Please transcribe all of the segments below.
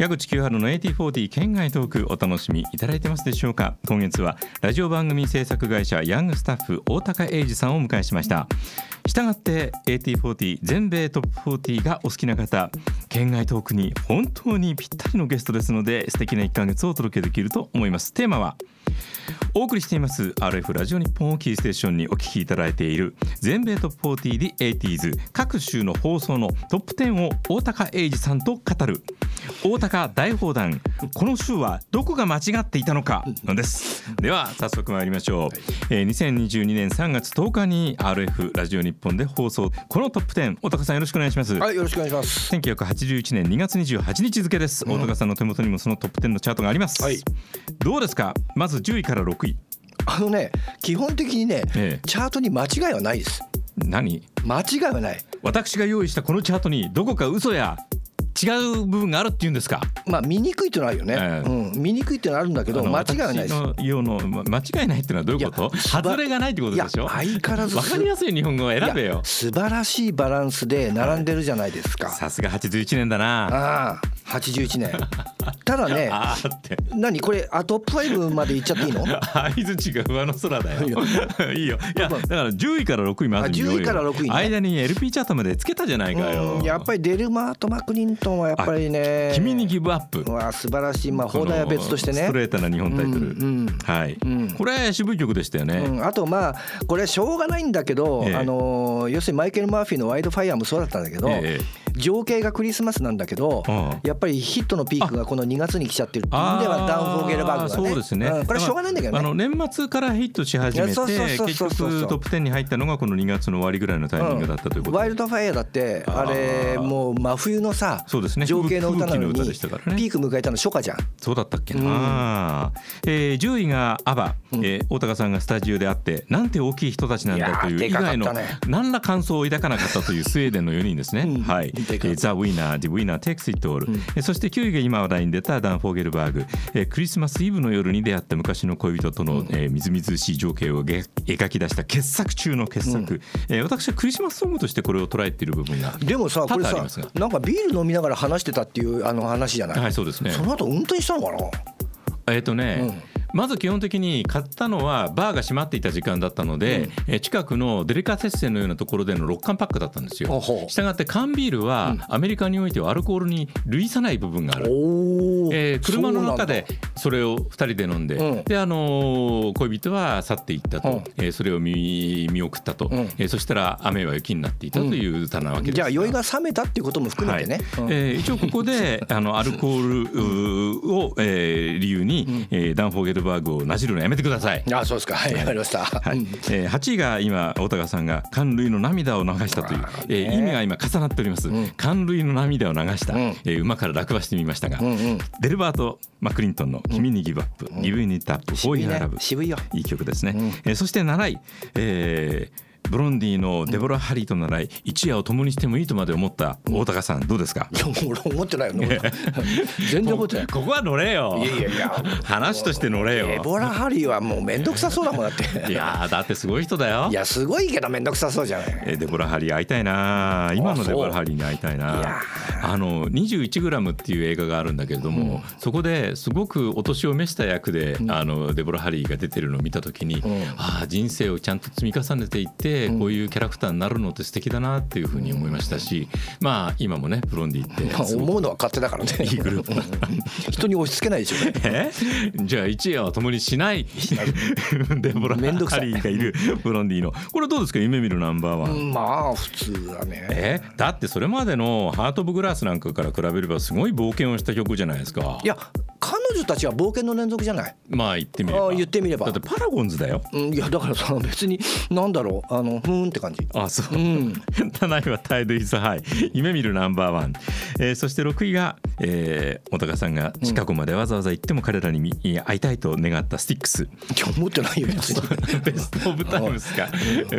矢口清春の AT40 県外トークお楽しみいただいてますでしょうか？今月はラジオ番組制作会社ヤングスタッフ大高英二さんをお迎えしました。したがって AT40 全米トップ40がお好きな方県外トークに本当にぴったりのゲストですので素敵な1ヶ月をお届けできると思います。テーマはお送りしています RF ラジオ日本をキーステーションにお聞きいただいている全米トップ40で 80s 各週の放送のトップ10を大高英二さんと語る。大高大砲弾この週はどこが間違っていたのかのです。では早速参りましょう、えー、2022年3月10日に RF ラジオ日本で放送。このトップ10大高さんよろしくお願いします。はいよろしくお願いします。1981年2月28日付です、大高さんの手元にもそのトップ10のチャートがあります、はい、どうですか？まず10位から6位。あのね基本的にね、ええ、チャートに間違いはないです。何？間違いはない。私が用意したこのチャートにどこか嘘や違う部分があるっていうんですか？まあ見にくいっていうのはあるよね。えー、うん、見にくいっていうのはあるんだけど間違いはないです。の用の間違いないっていうのはどういうこと？外れがないってことでしょ？相変わらずわかりやすい日本語を選べよ。素晴らしいバランスで並んでるじゃないですか。さすが81年だな。ああ。81年。ただね何？これあトップ5までいっちゃっていいの？相づちが上の空だよ。いいよ。いやだから10位から6位まで10位から6位、ね、間に LP チャートまでつけたじゃないかよ。やっぱりデルマート・マクリントンはやっぱりね。君にギブアップ。わ素晴らしい。まあ放題は別としてね。ストレートな日本タイトル、うんうん、はい、うん、これ渋い曲でしたよね、うん、あとまあこれしょうがないんだけど、ええ、あの要するにマイケル・マーフィーの「ワイドファイア」もそうだったんだけど、え情景がクリスマスなんだけど、やっぱりヒットのピークがこの2月に来ちゃってる。っていう意味ではダウンフォーゲルバーグがね。そうですね、うん、これはしょうがないんだけどね。あの年末からヒットし始めて結局トップ10に入ったのがこの2月の終わりぐらいのタイミングだったということ、うん、 Wildfire だってあれもう真冬のさそうですね。情景の歌なのに、ね、ピーク迎えたの初夏じゃん。そうだったっけな、うん、えー、10位がアバ、えー、大高さんがスタジオであってなんて大きい人たちなんだという以外の何ら感想を抱かなかったというスウェーデンの4人ですね、はい、えー、 The Winner、The Winner、Takes It All、うん、そして9位が今話題に出たダン・フォーゲルバーグ、えー、クリスマスイブの夜に出会った昔の恋人との、えー、みずみずしい情景を描き出した傑作中の傑作、うん、えー、私はクリスマスソングとしてこれを捉えている部分がでもさこれさなんかビール飲みながら話してたっていうあの話じゃない？はいそうですね。その後運転したのかな？えっ、ー、とね、うんまず基本的に買ったのはバーが閉まっていた時間だったので、うん、近くのデリカテッセンのようなところでの6缶パックだったんですよ。したがって缶ビールはアメリカにおいてはアルコールに類さない部分がある。えー、車の中でそれを2人で飲んで、うん、であのー、恋人は去っていったと、うん、えー、それを見見送ったと、うん、えー、そしたら雨は雪になっていたという歌なわけです、じゃあ酔いが冷めたっていうことも含めてね、はい、えー、一応ここであのアルコールを、えー、理由に、うん、えー、ダンフォーゲルバーグをなじるのやめてください。あそうですか。はい、わかりました。はい。えー、8位が今大高さんが感涙の涙を流したという、えー、意味が今重なっております。うん、感涙の涙を流した、うん、えー、馬から落馬してみましたが、うんうん、デルバートマクリントンの君に Give Up、Giving It Up、for Your Love、渋いよ。いい曲ですね。うん、えー、そして7位、えーブロンディのデボラ・ハリーと習い一夜を共にしてもいいとまで思った大高さんどうですか？いや俺思ってないよ。ね 全然思ってない。ここは乗れよ。いやいやいや。話として乗れよ。デボラ・ハリーはもう面倒くさそうだもんだって。いやだってすごい人だよ。いやすごいけど面倒くさそうじゃない。えデボラ・ハリー会いたいな今のデボラ・ハリーに会いたいなあの21グラムっていう映画があるんだけれども、うん、そこですごくお年を召した役で、うん、あのデボラ・ハリーが出てるのを見た時に、うん、ああ人生をちゃんと積み重ねていってこういうキャラクターになるのって素敵だなっていうふうに思いましたし、まあ今もねブロンディって思うのは勝手だからね。いいグループ。人に押し付けないでしょ。え？じゃあ一夜は共にしない？デ ボラハリーがいるブロンディの。これどうですか夢見るナンバーワンまあ普通だね。え？だってそれまでのハート・オブ・グラスなんかから比べればすごい冒険をした曲じゃないですか。いや彼女たちは冒険の連続じゃない？まあ言ってみれば。言ってみれば。だってパラゴンズだよ、うん、いやだからさ別になんだろうあのふーんって感じ。あそう、うん、7位はタイドイズハイ。夢見るナンバーワン、えー、そして6位が、えー、小高さんがシカゴまでわざわざ行っても彼らに会いたいと願ったスティックス。今日持ってないよ別にベストオブタイムスか。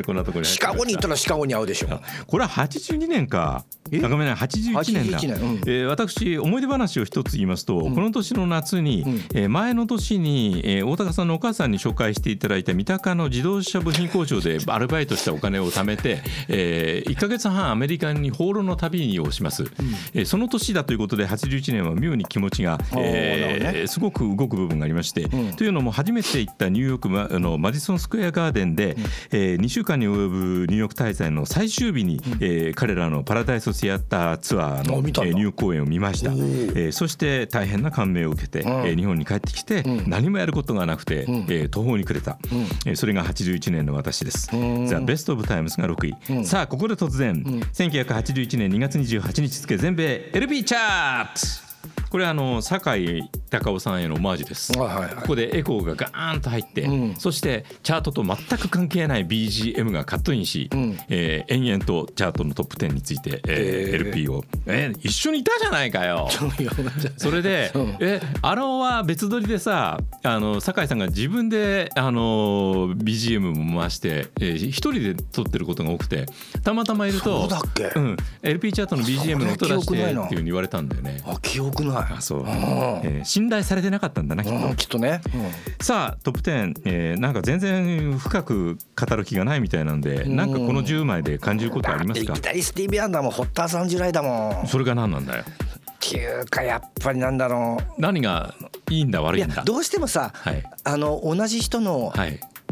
こんなところにシカゴに行ったらシカゴに会うでしょ。これは82年か。あごめんな81年だ、年うん、えー、私思い出話を一つ言いますと、うん、この年の夏に、え前の年に、え大高さんのお母さんに紹介していただいた三鷹の自動車部品工場で アルバイトしたお金を貯めて、え1か月半アメリカに放浪の旅をします、えその年だということで81年は妙に気持ちが、えすごく動く部分がありまして、というのも初めて行ったニューヨークマあのマディソンスクエアガーデンで、え2週間に及ぶニューヨーク滞在の最終日に、え彼らのパラダイスシアターツアーの、えニューヨーク公演を見ました、えそして大変な感銘を受けて、え日本に帰ってきて、何もやることがなくて、え途方に暮れた、えそれが81年の私です。 The Best of Times が6位、さあここで突然、1981年2月28日付全米 LB チャートこれあの酒井隆夫さんへのオマージュです、はいはいはい、ここでエコーがガーンと入って、うん、そしてチャートと全く関係ない BGM がカットインし、うん、えー、延々とチャートのトップ10について、えー、LP を、えー、一緒にいたじゃないかよ。それで、うん、えあのは別撮りでさあの酒井さんが自分であの BGM も回して、えー、一人で撮ってることが多くてたまたまいるとうん、LP チャートの BGM の音出してっていうふうに言われたんだよね。あ記憶ないあそう、えー、信頼されてなかったんだなきっと、きっとね、さあトップ10、えー、なんか全然深く語る気がないみたいなんで、なんかこの10枚で感じることありますか？いきなりスティービー・アンダーもホッターさん地雷だもん。それが何なんだよ。っていうかやっぱりなんだろう。何がいいんだ悪いんだ？どうしてもさ、はい、あの同じ人の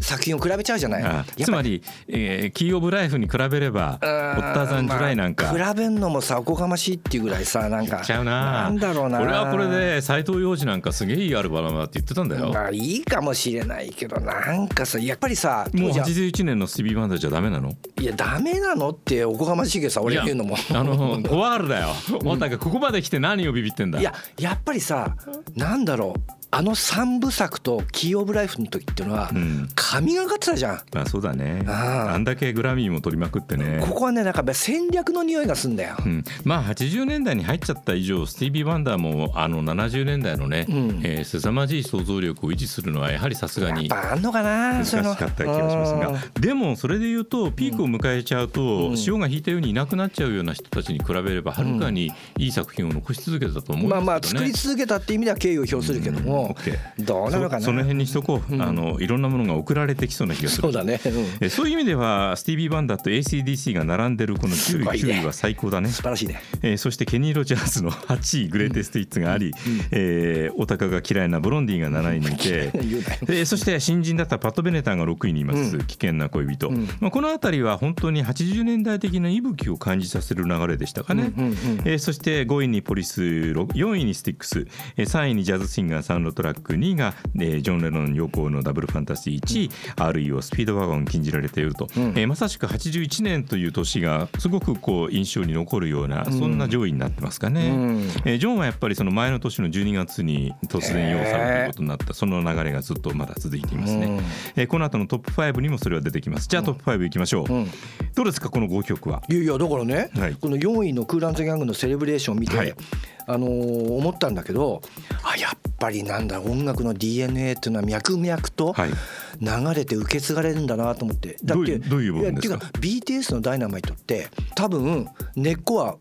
作品を比べちゃうじゃない。つまり、えー、キー・オブ・ライフに比べればホッターザン・ジュライなんか、まあ、比べんのもさおこがましいっていうぐらいさなんかちゃうな。なんだろうな。これはこれで斎藤洋二なんかすげえいいアルバムだって言ってたんだよ。まあいいかもしれないけどなんかさやっぱりさもう81年のスティービー・バンダーじゃダメなの？いやダメなのっておこがましいけどさ俺言うのも。あの 怖がるだよ。もうなんかここまで来て何をビビってんだ？いややっぱりさなんだろうあの三部作と「キー・オブ・ライフ」の時っていうのは神がかってたじゃん、まあそうだね。あんだけグラミーも取りまくってね。ここはねなんか戦略の匂いがすんだよ、うん、まあ80年代に入っちゃった以上スティービー・ワンダーもあの70年代のね、うん、えー、凄まじい想像力を維持するのはやはりさすがにあんのかな難しかった気がしますが。でもそれで言うとピークを迎えちゃうと、潮が引いたようにいなくなっちゃうような人たちに比べればはるかにいい作品を残し続けたと思うんですけど、ね、まあまあ作り続けたっていう意味では敬意を表するけども、うん、どうなのかな。その辺にしとこう、うん、あのいろんなものが送られてきそうな気がする。そうだね、うん、そういう意味ではスティービー・バンダーと ACDC が並んでるこの9位 ,9 位は最高だね。素晴らしいね、えー、そしてケニー・ロジャースの8位グレーテスト・イッツがあり、うん、えー、オタカが嫌いなブロンディが7位にいて。えー、そして新人だったパット・ベネターが6位にいます、危険な恋人、まあ、この辺りは本当に80年代的な息吹を感じさせる流れでしたかね、えー、そして5位にポリス4位にスティックス。3位にジャズシンガーサウンドトラック2位が、えー、ジョン・レノン陽光のダブルファンタジー1位、REO スピードワゴン禁じられていると、うん、えー、まさしく81年という年がすごくこう印象に残るような、そんな上位になってますかね、うん、えー、ジョンはやっぱりその前の年の12月に突然要されるということになった。その流れがずっとまだ続いていますね、うん、えー、この後のトップ5にもそれは出てきます。じゃあトップ5いきましょう、うん、どうですかこの5曲は？いやいやだからね、はい、この4位のクーランズ・ギャングのセレブレーションを見て、はい。あのー、思ったんだけどあやっぱりなんだ音楽の DNA っていうのは脈々と流れて受け継がれるんだなと思って、だってどういう部分ですか？BTS の「ダイナマイト」って多分根っこは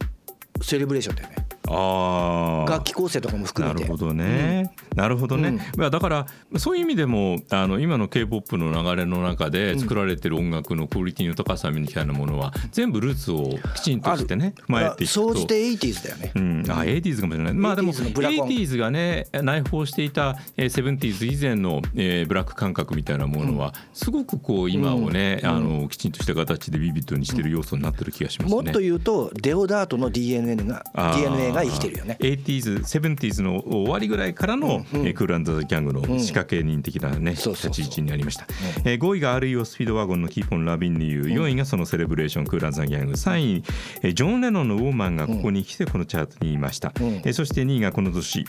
セレブレーションだよね。あ楽器構成とかも含めて。なるほどね、うん、なるほどね、うん、だからそういう意味でもあの今の k p o p の流れの中で作られてる音楽のクオリティの高さみたいなものは全部ルーツをきちんとしてね踏まえていくと。総じて 80s だよね、うん、あ 80s かもしれない。まあでも 80s がね内包していた 70s 以前の、えー、ブラック感覚みたいなものはすごくこう今をね、あのきちんとした形でビビッドにしてる要素になってる気がしますね。もっと言うとデオダートの DNA が DNA が生きてるよね。80s、70s の終わりぐらいからの、うんうん、クール&ザ・ギャングの仕掛け人的なね、立ち位置になりました、えー、5位が REO スピードワゴンの Keep On Loving You 4位がその Celebrationクール&ザ・ギャング。3位、えー、ジョン・レノンの Woman がここに来てこのチャートにいました、うん、えー、そして2位がこの年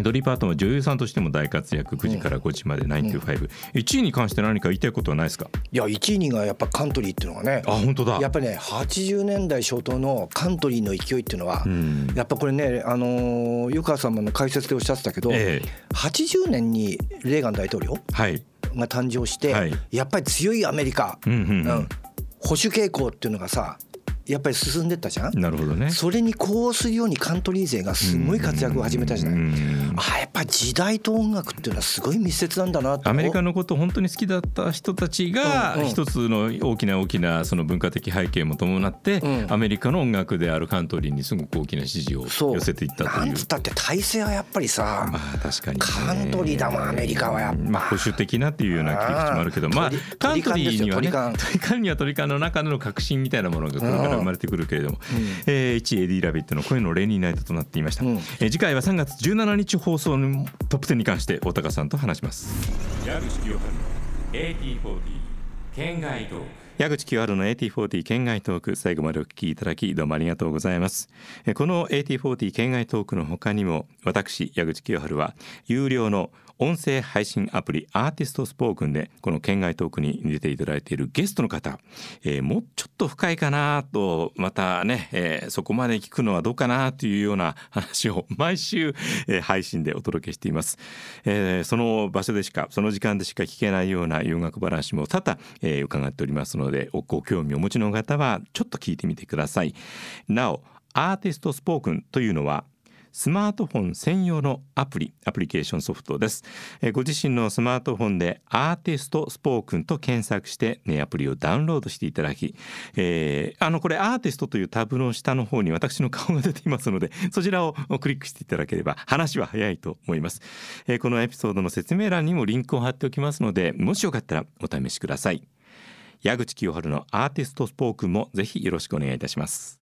ドリー・パートンは女優さんとしても大活躍9時から5時まで9 to 5、1位に関して何か言いたいことはないですか？いや1位にがやっぱカントリーっていうのがねあ本当だ。やっぱりね80年代初頭のカントリーの勢いっていうのは、うん、やっぱこれねあのー、湯川様の解説でおっしゃってたけど、ええ、80年にレーガン大統領が誕生して、はい、やっぱり強いアメリカ、うんうん。うん、保守傾向っていうのがさやっぱり進んでったじゃん？なるほどね。それに呼応するようにカントリー勢がすごい活躍を始めたじゃない。あやっぱ時代と音楽っていうのはすごい密接なんだなアメリカのことを本当に好きだった人たちが一つの大きな大きなその文化的背景も伴って、アメリカの音楽であるカントリーにすごく大きな支持を寄せていったという。なんつったって体制はやっぱりさ、まあ確かに、カントリーだもんアメリカはやっぱ。まあ保守的なっていうような切り口もあるけど、まあカントリーにはね、カントリーにはカントリーの中での革新みたいなものがこれから生まれてくるけれども、うん、えー、1エディ・ラビットの I Love a Rainy Night となっていました、うん、えー、次回は3月17日放送のトップ10に関して大高さんと話します。矢口清春の AT40 県外トーク矢口清春の AT40 県外トーク最後までお聞きいただきどうもありがとうございます。この AT40 県外トークの他にも私矢口清春は有料の音声配信アプリアーティストスポークンでこの県外トークに出ていただいているゲストの方、えー、もうちょっと深いかなとまたね、えー、そこまで聞くのはどうかなというような話を毎週、えー、配信でお届けしています、えー、その場所でしかその時間でしか聞けないような洋楽話も多々、えー、伺っておりますのでご興味をお持ちの方はちょっと聞いてみてください。なおアーティストスポークンというのはスマートフォン専用のアプリアプリケーションソフトです、えー、ご自身のスマートフォンでアーティストスポークンと検索して、ね、アプリをダウンロードしていただき、えー、あのこれアーティストというタブの下の方に私の顔が出ていますので そちらをクリックしていただければ話は早いと思います、えー、このエピソードの説明欄にもリンクを貼っておきますのでもしよかったらお試しください。矢口清春のアーティストスポークンもぜひよろしくお願いいたします。